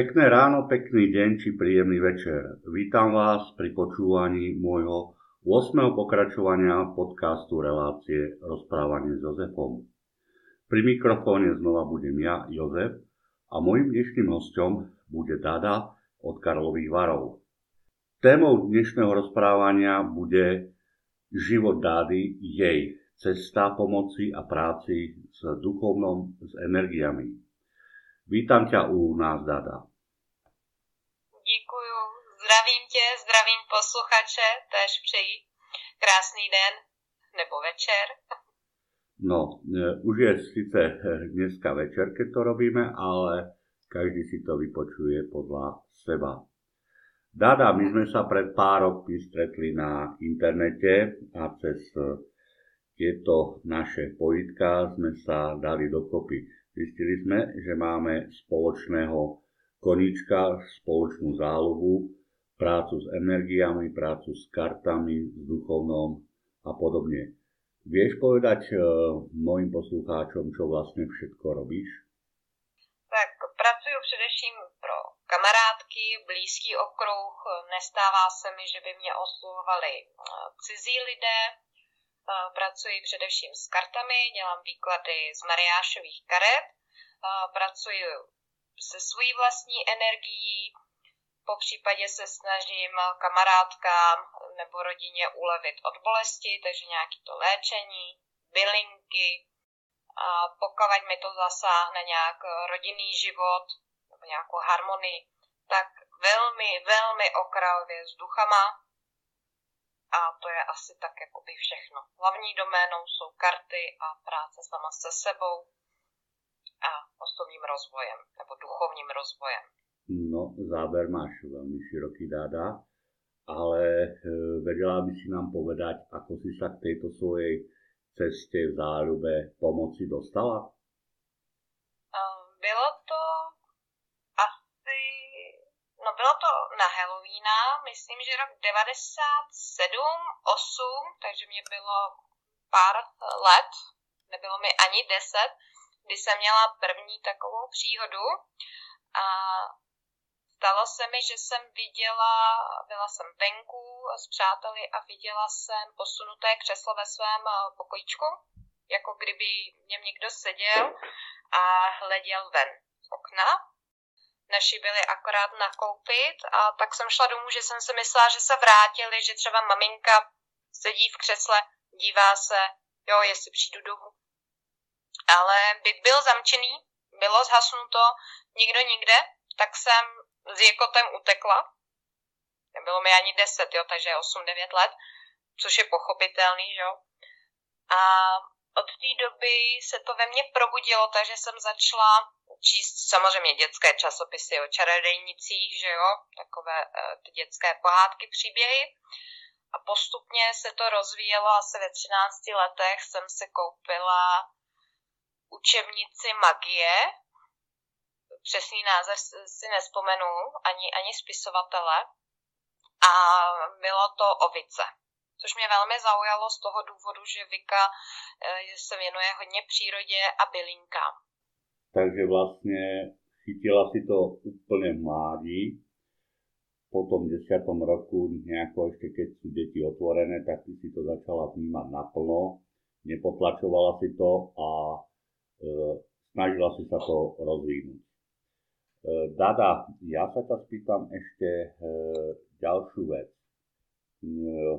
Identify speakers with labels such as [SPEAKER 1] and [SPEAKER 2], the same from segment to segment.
[SPEAKER 1] Pekné ráno, pekný deň či príjemný večer. Vítam vás pri počúvaní môjho 8. pokračovania podcastu relácie Rozprávanie s Jozefom. Pri mikrofóne znova budem ja, Jozef, a môjim dnešným hostom bude Dada od Karlových varov. Témou dnešného rozprávania bude život Dády, jej cesta pomoci a práci s duchovnom, s energiami. Vítam ťa u nás, Dada.
[SPEAKER 2] Děkuju, zdravím tě, zdravím posluchače, tež přeji krásný den nebo večer.
[SPEAKER 1] No, e, už je sice e, dneska večer, keď to robíme, ale každý si to vypočuje podľa seba. Dada, my sme sa pred pár rokmi stretli na internete a cez e, tieto naše pojitka sme sa dali dokopy. Zistili sme, že máme spoločného konička, spoločnú zálohu, prácu s energiami, prácu s kartami, s duchovnom a podobne. Vieš povedať uh, mojim poslucháčom, čo vlastne všetko robíš?
[SPEAKER 2] Tak pracuji především pro kamarádky, blízký okruh. Nestává se mi, že by mě oslovovali eh, cizí lidé. Eh, pracuji především s kartami, dělám výklady z Mariášových karet. Pracuji se svojí vlastní energií, po případě se snažím kamarádkám nebo rodině ulevit od bolesti, takže nějaké to léčení, bylinky. A pokud mi to zasáhne nějak rodinný život nebo nějakou harmonii, tak velmi, velmi okrajově s duchama. A to je asi tak jakoby všechno. Hlavní doménou jsou karty a práce sama se sebou a osobním rozvojem nebo duchovním rozvojem.
[SPEAKER 1] No, záber máš veľmi široký dáda, ale e, vedela by si nám povedať, ako si sa k tejto svojej ceste v záľube pomoci dostala?
[SPEAKER 2] Ehm, bylo to asi, no bylo to na Halloweena, myslím, že rok 97, 8, takže mě bylo pár let, nebylo mi ani 10, kdy jsem měla první takovou příhodu a stalo se mi, že jsem viděla, byla jsem venku s přáteli a viděla jsem posunuté křeslo ve svém eh, pokojíčku, jako kdyby něm někdo seděl a hleděl ven z okna. Naši byli akorát nakoupit a tak jsem šla domů, že jsem si myslela, že se vrátili, že třeba maminka sedí v křesle, dívá se, jo, jestli přijdu domů ale byt byl zamčený, bylo zhasnuto, nikdo nikde, tak jsem s Jekotem utekla. Nebylo mi ani 10, jo, takže 8-9 let, což je pochopitelný, jo. A od té doby se to ve mně probudilo, takže jsem začala číst samozřejmě dětské časopisy o čarodejnicích, že jo, takové uh, ty dětské pohádky, příběhy. A postupně se to rozvíjelo, asi ve 13 letech jsem se koupila učebnici magie, přesný název si nespomenu, ani, ani spisovatele, a bylo to ovice. Což mě velmi zaujalo z toho důvodu, že Vika eh, se věnuje hodně přírodě a bylinkám.
[SPEAKER 1] Takže vlastně chytila si to úplně mládí, po tom desiatom roku, nejako ešte keď sú deti otvorené, tak si to začala vnímať naplno, nepotlačovala si to a E, snažila si sa to rozvinúť. E, Dada, ja sa ťa spýtam ešte e, ďalšiu vec.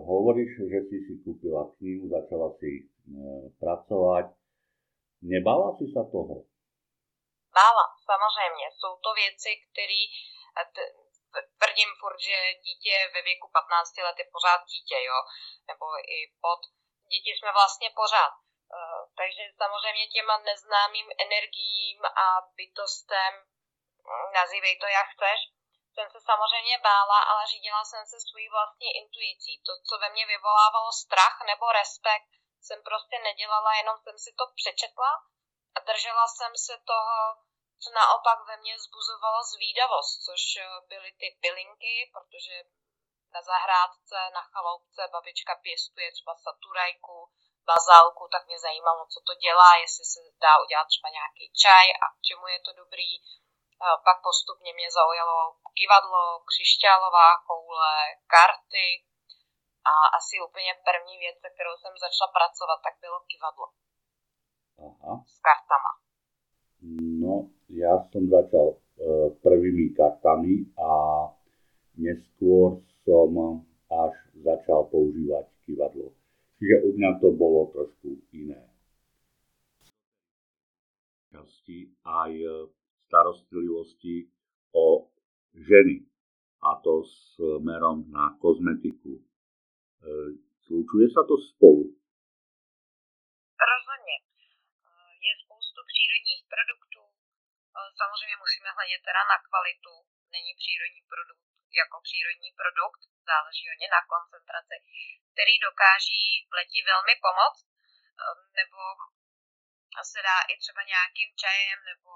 [SPEAKER 1] Hovoríš, že si si kúpila knihu, začala si pracovať. Nebala si sa toho?
[SPEAKER 2] Bála, samozřejmě. Jsou to věci, které tvrdím furt, že dítě ve věku 15 let je pořád dítě, jo? Nebo i pod. Děti jsme vlastně pořád. Eh, takže samozřejmě těma neznámým energiím a bytostem, nazývej to jak chceš, jsem se samozřejmě bála, ale řídila jsem se svojí vlastní intuicí. To, co ve mně vyvolávalo strach nebo respekt, jsem prostě nedělala, jenom jsem si to přečetla a držela jsem se toho, co naopak ve mně zbuzovalo zvídavost, což eh, byly ty bylinky, protože na zahrádce, na chaloupce babička pěstuje třeba saturajku, bazálku, tak mě zajímalo, co to dělá, jestli se dá udělat třeba nějaký čaj a k čemu je to dobrý. Pak postupně mě zaujalo kivadlo, křišťálová koule, karty a asi úplně první věc, se kterou jsem začala pracovat, tak bylo kivadlo.
[SPEAKER 1] Aha.
[SPEAKER 2] S kartama.
[SPEAKER 1] No, já jsem začal e, prvými kartami a neskôr som až začal používať kivadlo. Čiže u mňa to bolo trošku iné. Aj starostlivosti o ženy, a to smerom na kozmetiku. Slučuje sa to spolu?
[SPEAKER 2] Rozhodně. Je spoustu přírodních produktů. Samozřejmě musíme hledět teda na kvalitu. Není přírodní produkt jako přírodní produkt, záleží hodně na koncentraci, který dokáží pleti velmi pomoct, nebo se dá i třeba nějakým čajem nebo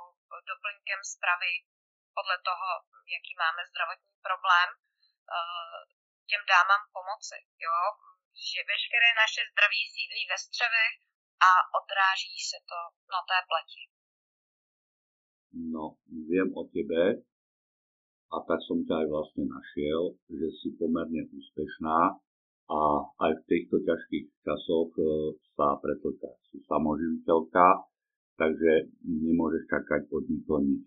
[SPEAKER 2] doplňkem stravy podle toho, jaký máme zdravotní problém, eh, těm dámám pomoci. Jo? Že veškeré naše zdraví sídlí ve střevech a odráží se to na té pleti.
[SPEAKER 1] No, viem o tebe a tak som ťa aj vlastne našiel, že si pomerne úspešná a aj v týchto ťažkých časoch e, sa pretlča. Si samoživiteľka, takže nemôžeš čakať od nikoho nič.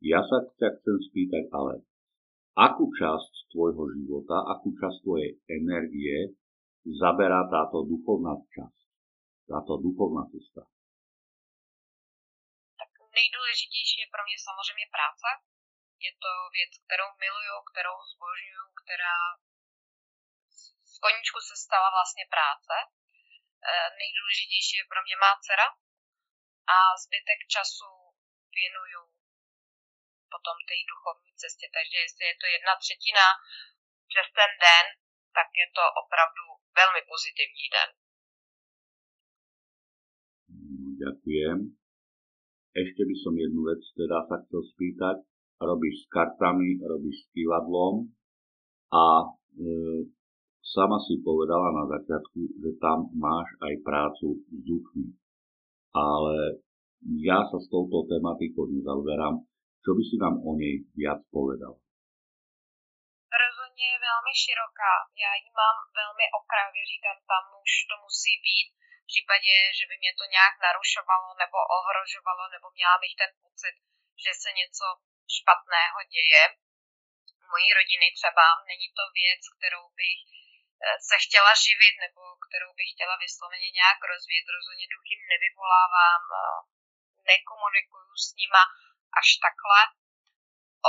[SPEAKER 1] Ja sa ťa chcem spýtať ale, akú časť tvojho života, akú časť tvojej energie zaberá táto duchovná časť, táto duchovná cesta?
[SPEAKER 2] Tak nejdůležitější je pro mě samozřejmě práce. Je to věc, kterou miluju, kterou zbožňuju, která koníčku se stala vlastně práce. E, nejdůležitější je pro mě má dcera a zbytek času věnuju potom té duchovní cestě. Takže jestli je to jedna třetina přes ten den, tak je to opravdu velmi pozitivní den.
[SPEAKER 1] Ďakujem. Ešte by som jednu vec teda sa chcel spýtať. Robíš s kartami, robíš s kývadlom a e, sama si povedala na začiatku, že tam máš aj prácu s duchmi. Ale ja sa s touto tematikou nezaoberám. Čo by si nám o nej viac povedal?
[SPEAKER 2] Rozhodně je velmi široká. Já ji mám velmi okrajově, říkám, tam už to musí být. V případě, že by mě to nějak narušovalo nebo ohrožovalo, nebo měla bych ten pocit, že se něco špatného děje. Mojí rodiny třeba není to věc, kterou bych se chtěla živit nebo kterou bych chtěla vysloveně nějak rozvíjet. Rozhodně duchy nevyvolávám, eh, nekomunikuju s nima až takhle.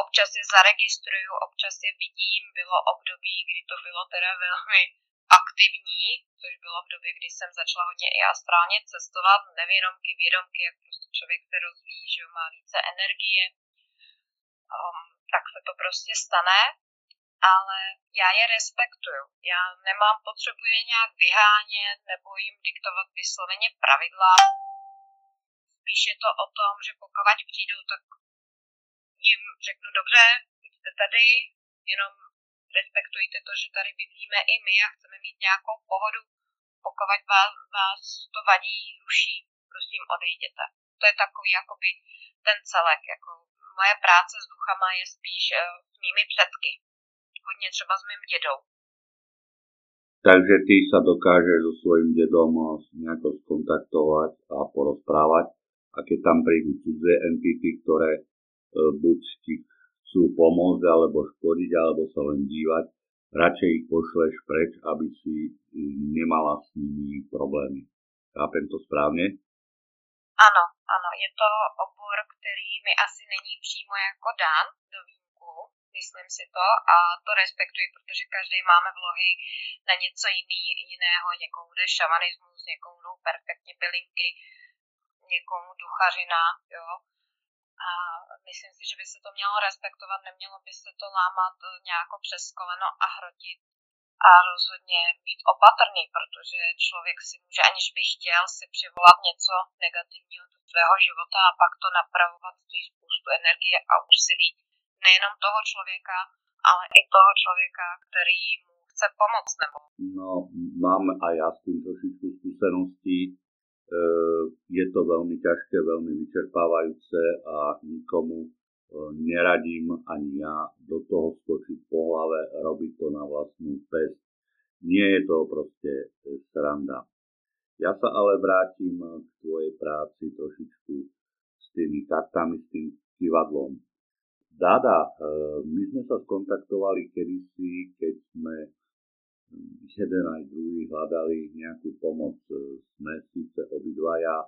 [SPEAKER 2] Občas je zaregistruju, občas je vidím. Bylo období, kdy to bylo teda velmi aktivní, což bylo v době, kdy jsem začala hodně i astrálně cestovat, nevědomky, vědomky, jak prostě člověk se rozvíjí, že má více energie, um, tak se to prostě stane, ale já je respektuju. Já nemám potřebu je nějak vyhánět nebo jim diktovat vysloveně pravidla. Spíš je to o tom, že pokud přijdou, tak jim řeknu dobře, jste tady, jenom respektujte to, že tady bydlíme i my a chceme mít nějakou pohodu. Pokud vás, vás to vadí, ruší, prosím odejděte. To je takový jakoby ten celek. Jako moje práce s duchama je spíš uh, s mými předky. Hodně třeba s mým dědou.
[SPEAKER 1] Takže ty sa dokážeš so svojím dedom eh, nejako skontaktovať a porozprávať a keď tam prídu cudzie entity, ktoré e, buď ti chcú pomôcť alebo škodiť, alebo sa len dívať, radšej ich pošleš preč, aby si nemala s nimi problémy. Chápem to správně?
[SPEAKER 2] Ano, ano, je to obor, který mi asi není přímo jako dán myslím si to a to respektuji, protože každý máme vlohy na něco jiný, jiného, někomu jde šamanismus, někomu jdou perfektně bylinky, někomu duchařina, jo. A myslím si, že by se to mělo respektovat, nemělo by se to lámat nějako přes koleno a hrotit a rozhodně být opatrný, protože člověk si může, aniž by chtěl, si přivolat něco negativního do svého života a pak to napravovat stojí spoustu energie a úsilí nejenom toho člověka, ale i toho člověka, který mu chce pomoct. Nebo...
[SPEAKER 1] No, mám a já s tím trošičku zkušeností. E, je to veľmi ťažké, veľmi vyčerpávajúce a nikomu neradím ani ja do toho skočiť po hlave, robiť to na vlastnú pest. Nie je to proste sranda. Ja sa ale vrátim k tvojej práci trošičku s tými kartami, s tým kivadlom. Dada, e, my sme sa skontaktovali kedysi, keď sme jeden aj druhý hľadali nejakú pomoc. Sme síce obidvaja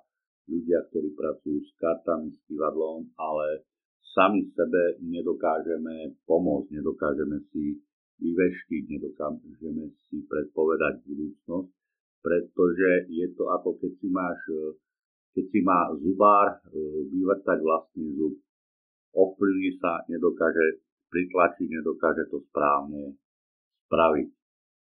[SPEAKER 1] ľudia, ktorí pracujú s kartami, s kivadlom, ale sami sebe nedokážeme pomôcť, nedokážeme si vyveštiť, nedokážeme si predpovedať budúcnosť, pretože je to ako keď si máš, keď si má zubár vyvrtať vlastný zub. Ovplyvní sa, nedokáže pritlačiť, nedokáže to správne spraviť.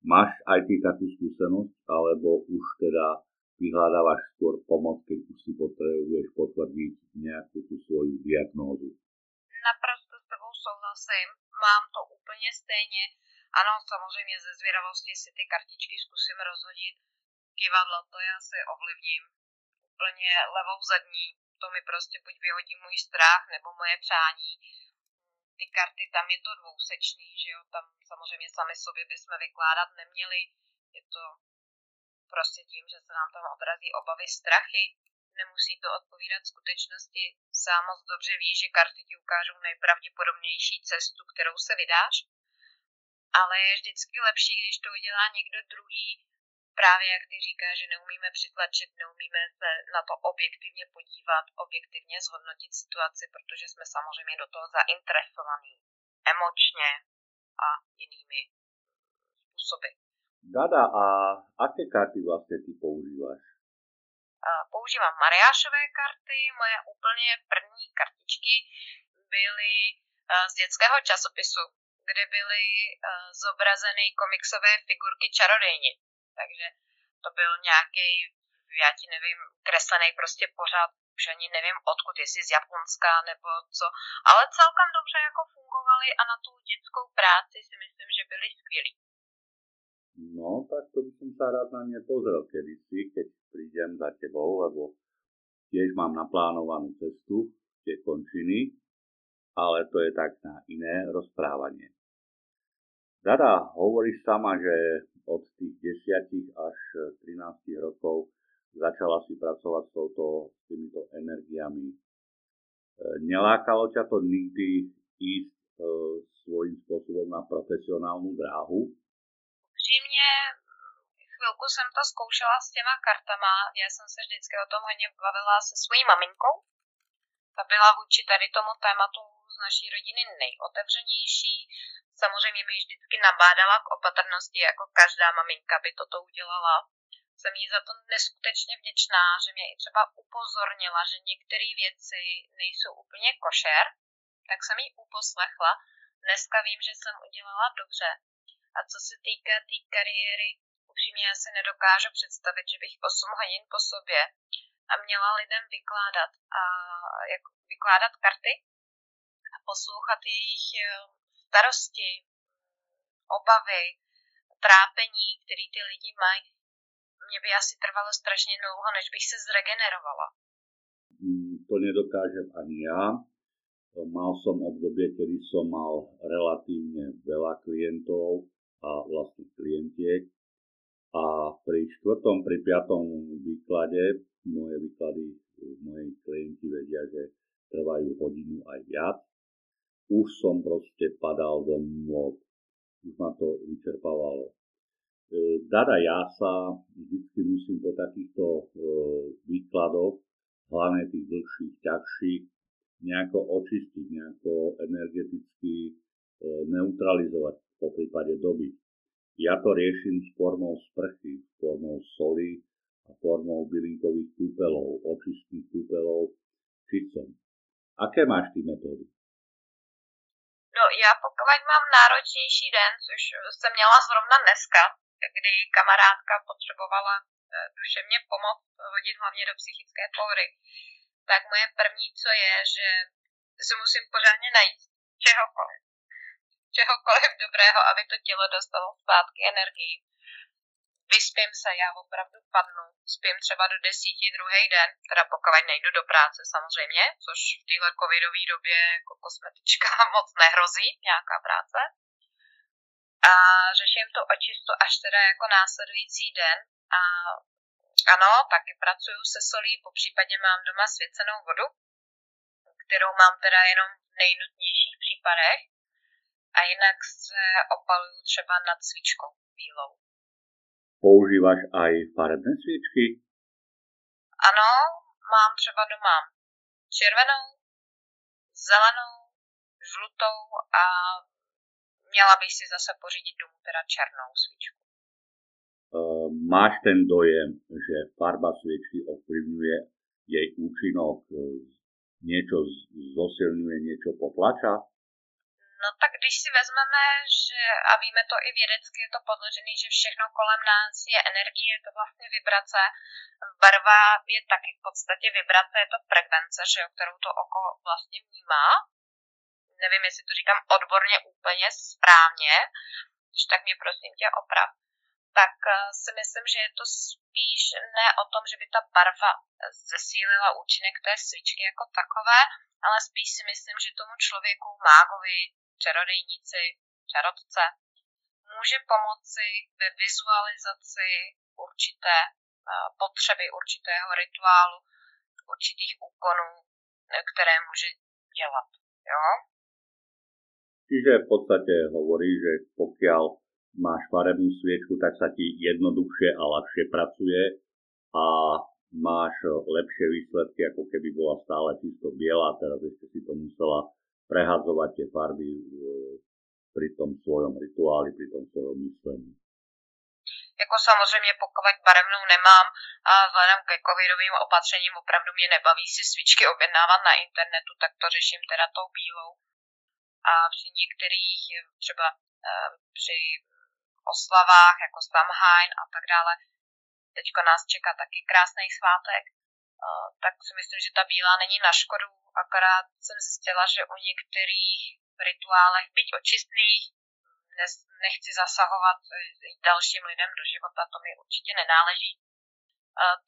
[SPEAKER 1] Máš aj ty takú skúsenosť, alebo už teda vyhľadávaš skôr pomoc, keď už si potrebuješ potvrdiť nejakú tú svoju diagnózu?
[SPEAKER 2] Naprosto s tebou souhlasím. Mám to úplně stejně. Ano, samozřejmě ze zvědavosti si ty kartičky zkusím rozhodit. Kivadlo to já si ovlivním. Úplně levou zadní. To mi prostě buď vyhodí můj strach nebo moje přání. Ty karty, tam je to dvousečný, že jo, tam samozřejmě sami sobě bychom vykládat neměli. Je to prostě tím, že se nám tam odrazí obavy, strachy, nemusí to odpovídat skutečnosti. Sám moc dobře ví, že karty ti ukážou nejpravděpodobnější cestu, kterou se vydáš, ale je vždycky lepší, když to udělá někdo druhý, právě jak ty říkáš, že neumíme přitlačit, neumíme se na to objektivně podívat, objektivně zhodnotit situaci, protože jsme samozřejmě do toho zainteresovaní emočně a jinými způsoby.
[SPEAKER 1] Dada, a aké karty vlastne ty používaš?
[SPEAKER 2] Používám Mariášové karty, moje úplně první kartičky byly z dětského časopisu, kde byly zobrazeny komiksové figurky čarodejny. Takže to byl nějaký, já ti nevím, kreslený prostě pořád, už ani nevím odkud, jestli z Japonska nebo co, ale celkem dobře jako fungovaly a na tu dětskou práci si myslím, že byly skvělí.
[SPEAKER 1] No, tak to by som sa rád na ne pozrel kedysi, keď prídem za tebou, lebo tiež mám naplánovanú cestu, tie končiny, ale to je tak na iné rozprávanie. Dada, hovoríš sama, že od tých 10 až 13 rokov začala si pracovať s, touto, s týmito energiami. E, nelákalo ťa to nikdy ísť e, svojím spôsobom na profesionálnu dráhu?
[SPEAKER 2] upřímně chvilku jsem to zkoušela s těma kartama, já jsem se vždycky o tom hodně bavila se svojí maminkou. Ta byla vůči tady tomu tématu z naší rodiny nejotevřenější. Samozřejmě mi vždycky nabádala k opatrnosti, jako každá maminka by toto udělala. Jsem jí za to neskutečně vděčná, že mě i třeba upozornila, že některé věci nejsou úplně košer, tak jsem jí uposlechla. Dneska vím, že jsem udělala dobře a co se týká té tý kariéry, upřímně já si nedokážu představit, že bych 8 hodin po sobě a měla lidem vykládat, a, jak vykládat karty a poslouchat jejich eh, starosti, obavy, trápení, který ty lidi mají. Mně by asi trvalo strašně dlouho, než bych se zregenerovala.
[SPEAKER 1] To nedokážem ani ja. Mal som obdobie, kedy som mal relatívne veľa klientov a vlastne klientiek. A pri štvrtom, pri piatom výklade, moje výklady, moji klienti vedia, že trvajú hodinu aj viac, už som proste padal do môd. Už ma to vyčerpávalo. E, Dada ja sa vždy musím po takýchto e, výkladoch, hlavne tých dlhších, ťažších, nejako očistiť, nejako energeticky e, neutralizovať po prípade doby. Ja to riešim s formou sprchy, formou soli a formou bylinkových kúpelov, očistných kúpelov čicom. Aké máš ty metódy?
[SPEAKER 2] Já pokud mám náročnější den, což jsem měla zrovna dneska, kdy kamarádka potřebovala eh, duševně pomoc hodit hlavně do psychické pohody, tak moje první, co je, že se musím pořádně najít čehokoliv čehokoliv dobrého, aby to tělo dostalo zpátky energii. Vyspím se, já opravdu padnu, spím třeba do desíti druhý den, teda pokud nejdu do práce samozřejmě, což v téhle covidové době jako kosmetička moc nehrozí, nějaká práce. A řeším to očistu až teda jako následující den a ano, taky pracuju se solí, po případě mám doma svěcenou vodu, kterou mám teda jenom v nejnutnějších případech a jinak se opaluju třeba nad svíčkou bílou.
[SPEAKER 1] Používáš aj farebné svíčky?
[SPEAKER 2] Ano, mám třeba doma červenou, zelenou, žlutou a měla bych si zase pořídit domů teda černou svíčku.
[SPEAKER 1] Uh, máš ten dojem, že farba sviečky ovplyvňuje jej účinok, e, niečo zosilňuje, niečo potlača?
[SPEAKER 2] No tak když si vezmeme, že, a víme to i vědecky, je to podložené, že všechno kolem nás je energie, je to vlastně vibrace. Barva je taky v podstatě vibrace, je to frekvence, že jo, kterou to oko vlastně vnímá. Nevím, jestli to říkám odborně úplně správně, když tak mě prosím tě oprav. Tak eh, si myslím, že je to spíš ne o tom, že by ta barva zesílila účinek té svíčky jako takové, ale spíš si myslím, že tomu člověku, mágovi, čarodejnici, čarodce, může pomoci ve vizualizaci určité eh, potřeby, určitého rituálu, určitých úkonů, které může dělat. Jo?
[SPEAKER 1] Čiže v podstate hovorí, že pokiaľ máš farebnú sviečku, tak sa ti jednoduchšie a ľahšie pracuje a máš lepšie výsledky, ako keby bola stále čisto biela, teraz ešte si to musela prehadzovať tie farby pri tom svojom rituáli, pri tom svojom myslení.
[SPEAKER 2] Jako samozřejmě pokud barevnou nemám a vzhledem ke covidovým opatřením opravdu mě nebaví si svíčky objednávat na internetu, tak to řeším teda tou bílou. A při některých, třeba e, při oslavách, jako Samhain a tak dále, teďko nás čeká taky krásný svátek, tak si myslím, že ta bílá není na škodu, akorát jsem zjistila, že u některých rituálech, byť očistných, nechci zasahovat dalším lidem do života, to mi určitě nenáleží,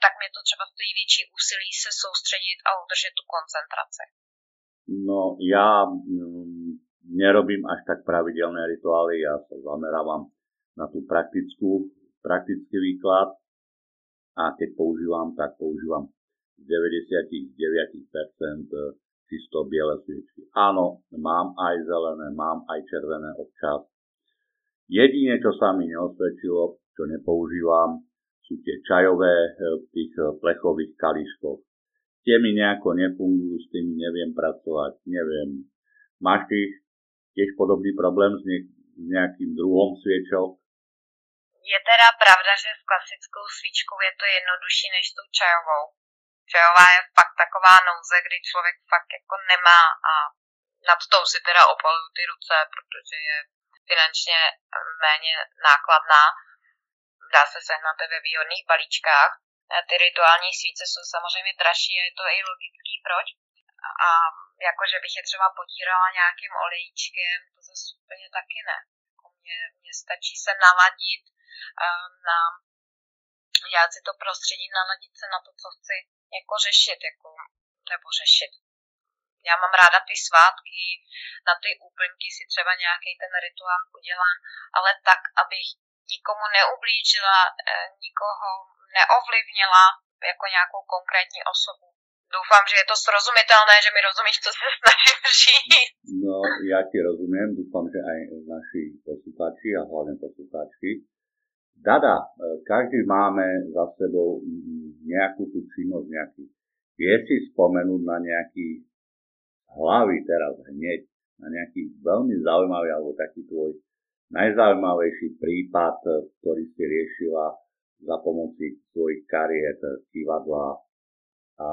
[SPEAKER 2] tak mě to třeba stojí větší úsilí se soustředit a udržet tu koncentraci.
[SPEAKER 1] No, já mm, nerobím až tak pravidelné rituály, já se zamerávam na tu praktickú, praktický výklad a keď používam, tak používam 99% čisto biele sviečky. Áno, mám aj zelené, mám aj červené občas. Jedine, čo sa mi neosvedčilo, čo nepoužívam, sú tie čajové e, v tých e, plechových kališkoch. Tie mi nejako nefungujú, s tými neviem pracovať, neviem. Máš ty tiež podobný problém s, ne- s nejakým druhom sviečok?
[SPEAKER 2] Je teda pravda, že s klasickou svíčkou je to jednodušší než s tou čajovou. Čajová je fakt taková nouze, kdy člověk fakt jako nemá a nad tou si teda opaluju ty ruce, protože je finančně méně nákladná. Dá se sehnat ve výhodných balíčkách. Ty rituální svíce jsou samozřejmě dražší a je to i logický proč. A jakože bych je třeba potírala nějakým olejíčkem, to zase úplně taky ne. Jako mně, mně stačí se naladit uh, na já si to prostředí naladit se na to, co chci jako řešit, jako, nebo řešit. Já mám ráda ty svátky, na ty úplňky si třeba nějaký ten rituál udělám, ale tak, abych nikomu neublížila, eh, nikoho neovlivnila jako nějakou konkrétní osobu. Doufám, že je to srozumitelné, že mi rozumíš, co se snažím říct.
[SPEAKER 1] No, já ti rozumím, doufám, že aj naši posluchači a hlavně posluchačky. Dada, eh, každý máme za sebou nejakú tú činnosť, nejaký. Vie si spomenúť na nejaký hlavy teraz hneď, na nejaký veľmi zaujímavý alebo taký tvoj najzaujímavejší prípad, ktorý si riešila za pomoci svojich kariér, kývadla a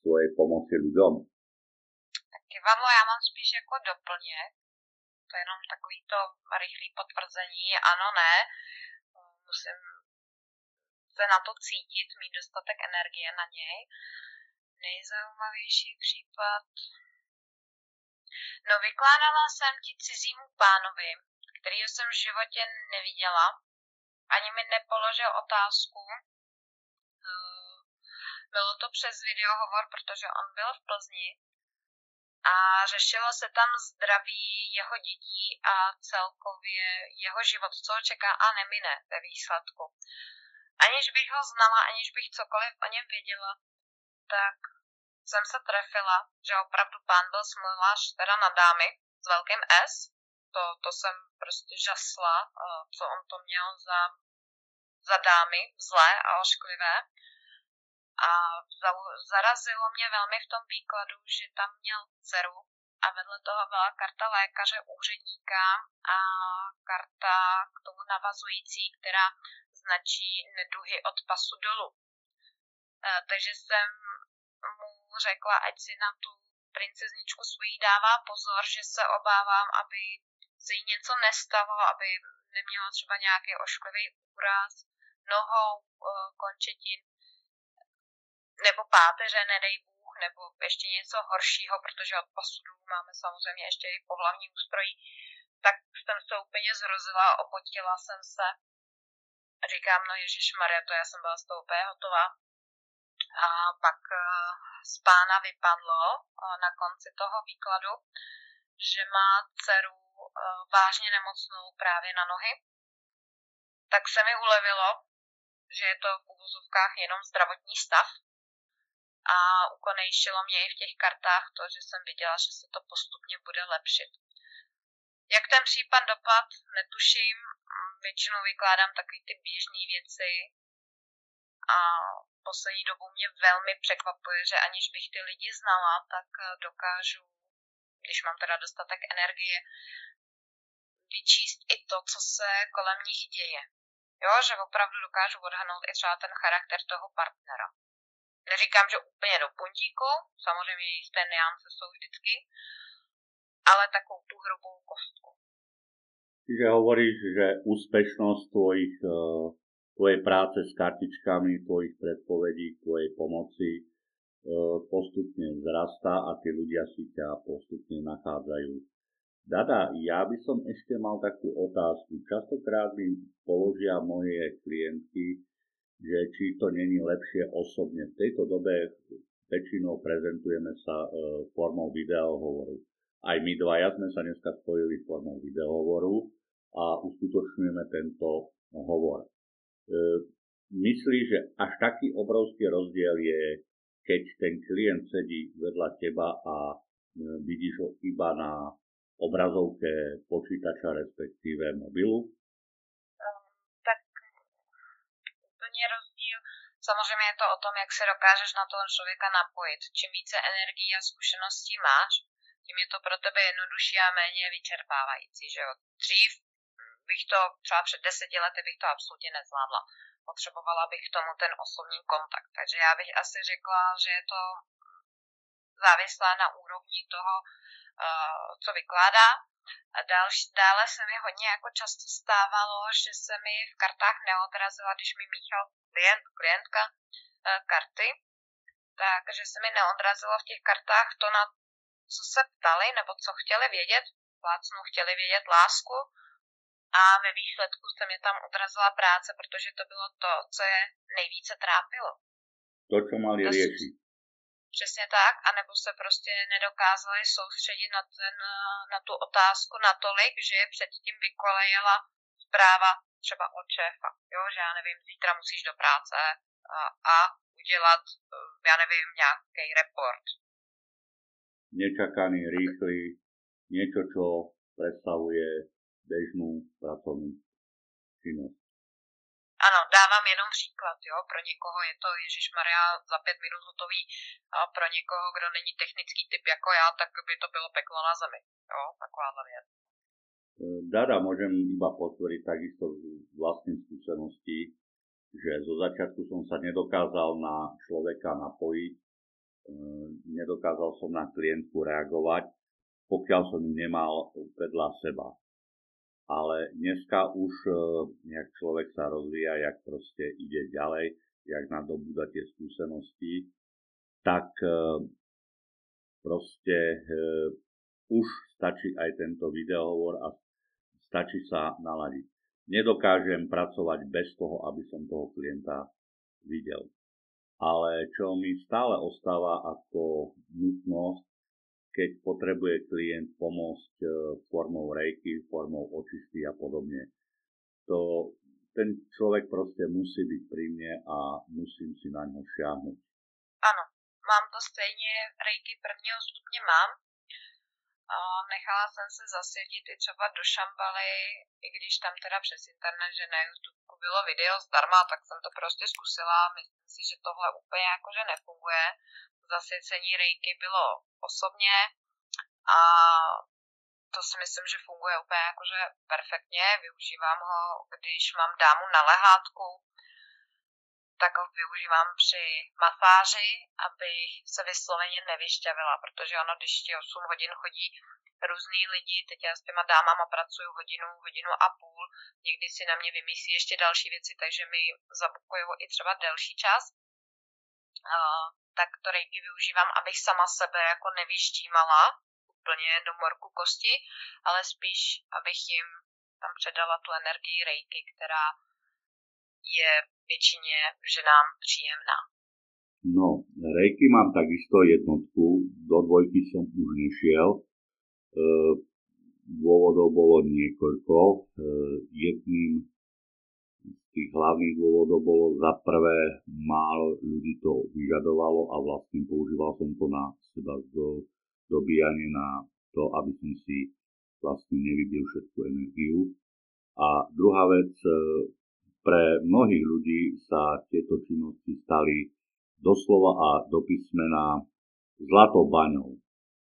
[SPEAKER 1] svojej pomoci ľuďom?
[SPEAKER 2] Tak kivadlo já mám spíš jako doplněk, to je jenom takový to rychlé potvrzení, ano, ne, musím se na to cítit, mít dostatek energie na něj. Nejzaujímavější případ. No vykládala jsem ti cizímu pánovi, který jsem v životě neviděla. ani mi nepoložil otázku. Eh, bylo to přes videohovor, protože on byl v Plzni a řešilo se tam zdraví jeho dětí a celkově jeho život, co ho čeká a nemine ve výsledku. Aniž bych ho znala, aniž bych cokoliv o něm věděla, tak jsem se trefila, že opravdu pán byl smluvář teda na dámy s velkým S. To, to jsem prostě žasla, co on to měl za, za dámy zlé a ošklivé. A zarazilo mě velmi v tom výkladu, že tam měl dceru a vedle toho byla karta lékaře, úředníka a karta k tomu navazující, která značí neduhy od pasu dolů. E, takže jsem mu řekla, ať si na tu princezničku svojí dává pozor, že se obávám, aby se jí něco nestalo, aby neměla třeba nějaký ošklivý úraz nohou, e, končetin nebo páteře, nedej Bůh, nebo ještě něco horšího, protože od pasu máme samozřejmě ještě i pohlavní ústrojí, tak jsem se úplně zrozila, opotila jsem se. A říkám, no Ježíš Maria, to já jsem byla z toho úplně hotová. A pak eh, z pána vypadlo eh, na konci toho výkladu, že má dceru eh, vážně nemocnou právě na nohy. Tak se mi ulevilo, že je to v uvozovkách jenom zdravotní stav, a ukonejšilo mě i v těch kartách to, že jsem viděla, že se to postupně bude lepšit. Jak ten případ dopad, netuším, většinou vykládám takové ty běžné věci a poslední dobou mě velmi překvapuje, že aniž bych ty lidi znala, tak dokážu, když mám teda dostatek energie, vyčíst i to, co se kolem nich děje. Jo, že opravdu dokážu odhadnout i třeba ten charakter toho partnera. Neříkám, že úplně do puntíku, samozřejmě jisté neance jsou vždycky, ale takovou tu hrubou kostku.
[SPEAKER 1] Čiže hovoríš, že úspešnosť tvojich, eh, tvojej práce s kartičkami, tvojich predpovedí, tvojej pomoci eh, postupne vzrastá a tí ľudia si ťa postupne nachádzajú. Dada, ja by som ešte mal takú otázku. Častokrát mi položia moje klientky že či to není lepšie osobne. V tejto dobe väčšinou prezentujeme sa e, formou videohovoru. Aj my dvaja sme sa dneska spojili formou videohovoru a uskutočňujeme tento hovor. E, myslíš, že až taký obrovský rozdiel je, keď ten klient sedí vedľa teba a e, vidíš ho iba na obrazovke počítača, respektíve mobilu?
[SPEAKER 2] Samozřejmě je to o tom, jak se dokážeš na toho člověka napojit. Čím více energie a zkušeností máš, tím je to pro tebe jednodušší a méně vyčerpávající. Že jo? Dřív bych to, třeba před deseti lety bych to absolutně nezvládla. Potřebovala bych k tomu ten osobní kontakt. Takže já bych asi řekla, že je to závislá na úrovni toho, uh, co vykládá. A další, dále se mi hodně jako často stávalo, že se mi v kartách neodrazila, když mi míchal klient, klientka eh, karty, takže se mi neodrazilo v těch kartách to, na co se ptali, nebo co chtěli vědět, plácnu chtěli vědět lásku a ve výsledku se mi tam odrazila práce, protože to bylo to, co je nejvíce trápilo.
[SPEAKER 1] To, co mali riešiť.
[SPEAKER 2] Přesně tak, anebo se prostě nedokázali soustředit na, ten, na tu otázku natolik, že je předtím vykolejela zpráva třeba od šéfa, jo, že já nevím, zítra musíš do práce a, a udělat, já nevím, nějaký report.
[SPEAKER 1] Nečakaný, rýchly, niečo, čo predstavuje bežnú pracovnú činnosť.
[SPEAKER 2] Ano, dávám jenom příklad, jo, pro někoho je to Ježíš Maria za pět minut hotový, a pro někoho, kdo není technický typ jako já, tak by to bylo peklo na zemi, jo, takováhle věc.
[SPEAKER 1] Dada môžem iba potvrdiť takisto z vlastnej skúsenosti, že zo začiatku som sa nedokázal na človeka napojiť, e, nedokázal som na klientku reagovať, pokiaľ som ju nemal vedľa seba. Ale dneska už, e, jak človek sa rozvíja, jak proste ide ďalej, jak nadobúda tie skúsenosti, tak e, proste už stačí aj tento videohovor a stačí sa naladiť. nedokážem pracovať bez toho, aby som toho klienta videl. Ale čo mi stále ostáva ako nutnosť, keď potrebuje klient pomôcť e, formou rejky, formou očisty a podobne, to ten človek proste musí byť pri mne a musím si na ňo šiahnuť.
[SPEAKER 2] Ano, mám to stejně, rejky prvního stupně mám, nechala jsem se zasvětit i třeba do Šambaly, i když tam teda přes internet, že na YouTube bylo video zdarma, tak jsem to prostě zkusila. Myslím si, že tohle úplně jakože nefunguje. Zasvěcení rejky bylo osobně a to si myslím, že funguje úplně jakože perfektně. Využívám ho, když mám dámu na lehátku, tak ho využívám při masáži, abych se vysloveně nevyšťavila, protože ono, když ti 8 hodin chodí různý lidi, teď já s těma dámama pracuju hodinu, hodinu a půl, někdy si na mě vymyslí ještě další věci, takže mi zabukují i třeba delší čas, uh, tak to rejky využívám, abych sama sebe jako nevyždímala úplně do morku kosti, ale spíš, abych jim tam předala tu energii rejky, která je většině ženám příjemná.
[SPEAKER 1] No, rejky mám takisto jednotku, do dvojky som už nešiel. E, dôvodov bolo niekoľko. E, jedným z tých hlavných dôvodov bolo za prvé, málo ľudí to vyžadovalo a vlastne používal som to na seba do, dobíjanie na to, aby som si vlastne nevybil všetku energiu. A druhá vec, e, pre mnohých ľudí sa tieto činnosti stali doslova a do písmena zlatou baňou.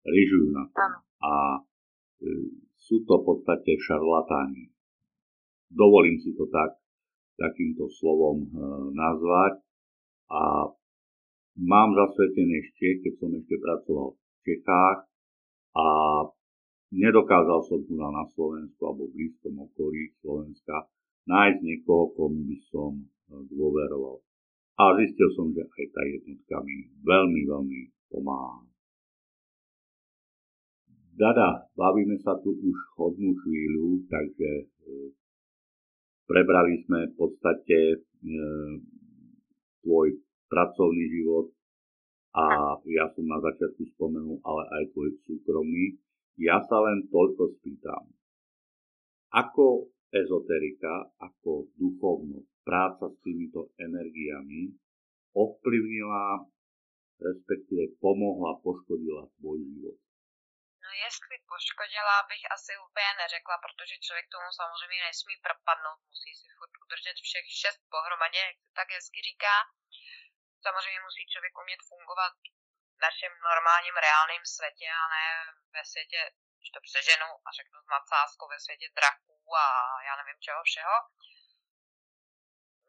[SPEAKER 1] Ryžujú na to. A e, sú to v podstate šarlatáni. Dovolím si to tak, takýmto slovom e, nazvať. A mám zasvetené ešte, keď som ešte pracoval v Čechách a nedokázal som tu na Slovensku alebo v blízkom okolí Slovenska nájsť niekoho, komu by som e, dôveroval. A zistil som, že aj tá jednotka mi veľmi, veľmi pomáha. Dada, bavíme sa tu už hodnú chvíľu, takže e, prebrali sme v podstate e, tvoj pracovný život a ja som na začiatku spomenul, ale aj tvoj súkromný. Ja sa len toľko spýtam. Ako ezoterika ako duchovnosť, práca s týmito energiami ovplyvnila, respektíve pomohla, poškodila tvoj život?
[SPEAKER 2] No jestli poškodila, bych asi úplně neřekla, protože člověk tomu samozřejmě nesmí propadnout, musí si furt udržet všech šest pohromadě, jak tak hezky říká. Samozřejmě musí člověk umět fungovat v našem normálním reálném světě a ne ve světě když to přeženu a řeknu s nadsázkou ve světě draků a já nevím čeho všeho.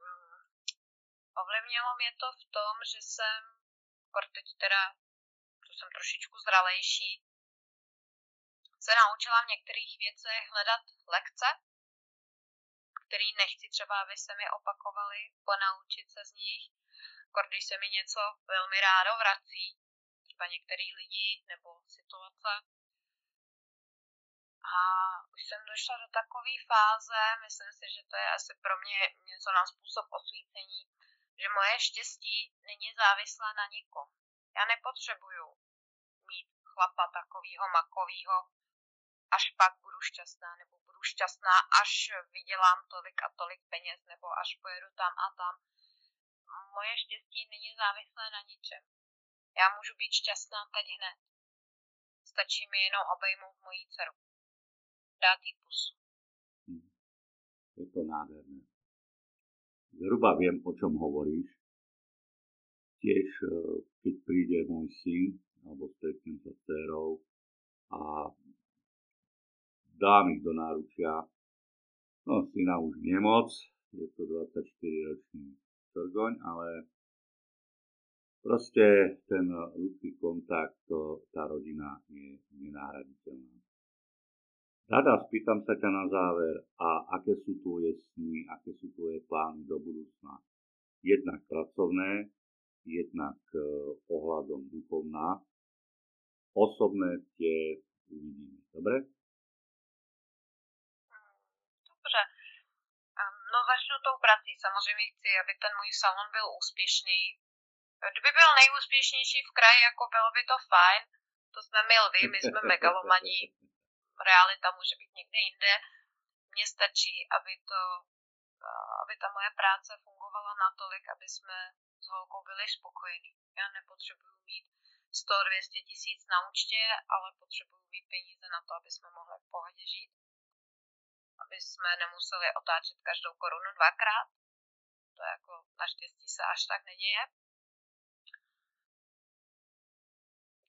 [SPEAKER 2] Mm, ovlivnilo mě to v tom, že jsem, teď teda, co jsem trošičku zralejší, se naučila v některých věcech hledat lekce, který nechci třeba, aby se mi opakovaly, ponaučit se z nich. Když se mi něco velmi rádo vrací, třeba některý lidi nebo situace, a už jsem došla do takové fáze, myslím si, že to je asi pro mě něco na způsob osvícení, že moje štěstí není závislé na nikom. Já nepotřebuju mít chlapa takového makového, až pak budu šťastná, nebo budu šťastná, až vydělám tolik a tolik peněz, nebo až pojedu tam a tam. Moje štěstí není závislé na ničem. Já můžu být šťastná teď hned. Stačí mi jenom obejmout moji dceru dát jí pusu.
[SPEAKER 1] Hm. Je to nádherné. Zhruba viem, o čom hovoríš. Tiež, e, keď príde môj syn, alebo stretnem sa s dcerou a dám ich do náručia, no syna už nemoc, je to 24-ročný trgoň, ale proste ten ľudský kontakt, tá rodina je nenahraditeľná. Rada, spýtam sa ťa na záver, a aké sú tvoje sny, aké sú tvoje plány do budúcna? Jednak pracovné, jednak uh, ohľadom duchovná. Osobné tie uvidíme. Dobre?
[SPEAKER 2] Dobře. tou prací. Samozřejmě chci, aby ten můj salon byl úspěšný. Kdyby byl nejúspěšnější v kraji, jako bylo by to fajn. To jsme my lvy, my jsme megalomaní. Realita může být někde jinde. Mně stačí, aby to aby ta moje práce fungovala natolik, aby jsme s holkou byli spokojení. Já nepotřebuju mít 100-200 tisíc na účtě, ale potřebuju mít peníze na to, aby jsme mohli v pohodě žít. Aby jsme nemuseli otáčet každou korunu dvakrát. To jako naštěstí se až tak neděje.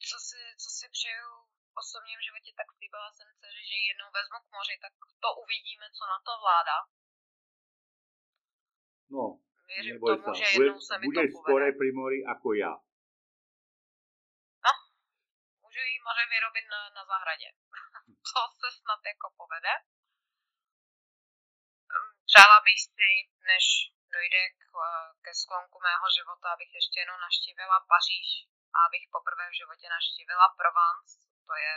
[SPEAKER 2] Co si, co si přeju osobním životě, tak slíbila jsem dceři, že jednou vezmu k moři, tak to uvidíme, co na to vláda.
[SPEAKER 1] No,
[SPEAKER 2] Věřím neboj tomu, sa. že jednou se mi
[SPEAKER 1] budeš
[SPEAKER 2] to
[SPEAKER 1] skore pri mori ako ja.
[SPEAKER 2] No, můžu jí moře vyrobit na, na zahradě. to se snad jako povede. Hm, přála bych si, než dojde k, ke sklonku mého života, abych ještě jenom naštívila Paříž a abych poprvé v životě naštívila Provence. To je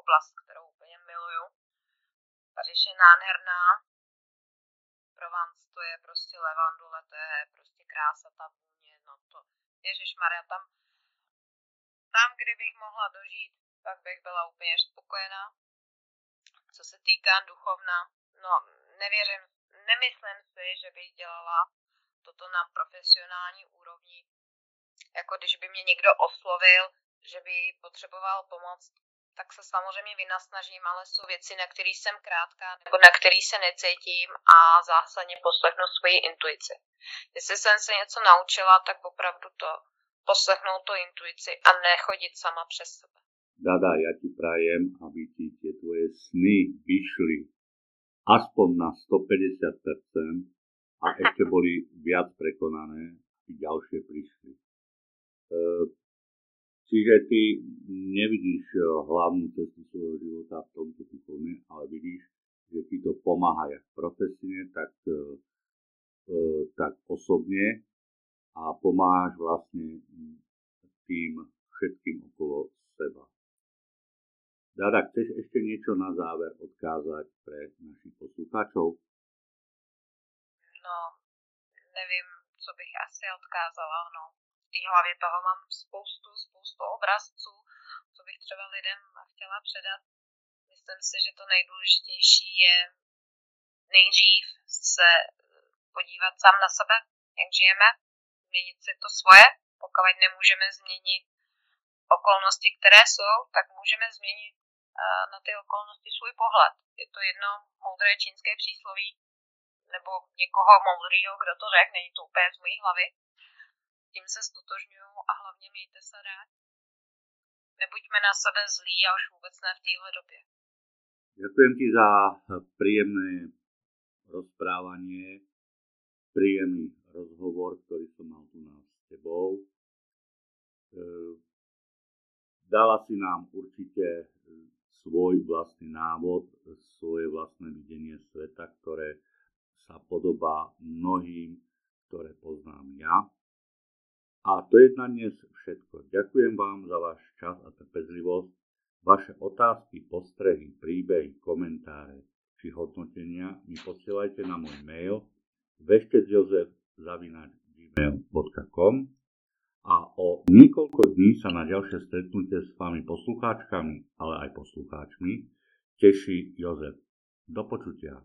[SPEAKER 2] oblast, kterou úplně miluju. Paříž je nádherná, Provence to je prostě levandule, to je prostě krása, ta vůně, no to, Ježíš Maria, tam, tam, kdybych mohla dožít, tak bych byla úplně spokojená. Co se týká duchovna, no nevěřím, nemyslím si, že bych dělala toto na profesionální úrovni, jako když by mě někdo oslovil, že by potřeboval pomoc, tak se samozřejmě vynasnažím, ale jsou věci, na které jsem krátká nebo na který se necítím a zásadně poslechnu svoji intuici. Jestli jsem se něco naučila, tak opravdu to poslechnout to intuici a nechodit sama přes sebe.
[SPEAKER 1] Dada, ja ti prajem, aby ti tie tvoje sny vyšli aspoň na 150% a ešte boli viac prekonané, aby ďalšie prišli. E, Čiže ty nevidíš eh, hlavnú cestu svojho života v tomto duchovne, ale vidíš, že ti to pomáha jak profesne, tak, eh, eh, tak osobne a pomáhaš vlastne tým všetkým okolo seba. Dada, chceš ešte niečo na záver odkázať pre našich poslucháčov?
[SPEAKER 2] No, nevím, co bych asi odkázala, no té hlavě toho mám spoustu, spoustu obrazců, co bych třeba lidem chtěla předat. Myslím si, že to nejdůležitější je nejdřív se podívat sám na sebe, jak žijeme, změnit si to svoje, pokud nemůžeme změnit okolnosti, které jsou, tak můžeme změnit eh, na ty okolnosti svůj pohled. Je to jedno moudré čínské přísloví, nebo někoho moudrýho, kdo to řekne, není to úplně z mojí hlavy, tím se stotožňuju a hlavně mějte se rád. Nebuďme na sebe zlí a už vůbec ne v téhle době.
[SPEAKER 1] Ďakujem ti za príjemné rozprávanie, príjemný rozhovor, ktorý som mal tu nás s tebou. E, dala si nám určite svoj vlastný návod, svoje vlastné videnie sveta, ktoré sa podobá mnohým, ktoré poznám ja. A to je na dnes všetko. Ďakujem vám za váš čas a trpezlivosť. Vaše otázky, postrehy, príbehy, komentáre či hodnotenia mi posielajte na môj mail veštecjozef.gmail.com a o niekoľko dní sa na ďalšie stretnutie s vami poslucháčkami, ale aj poslucháčmi teší Jozef. Do počutia.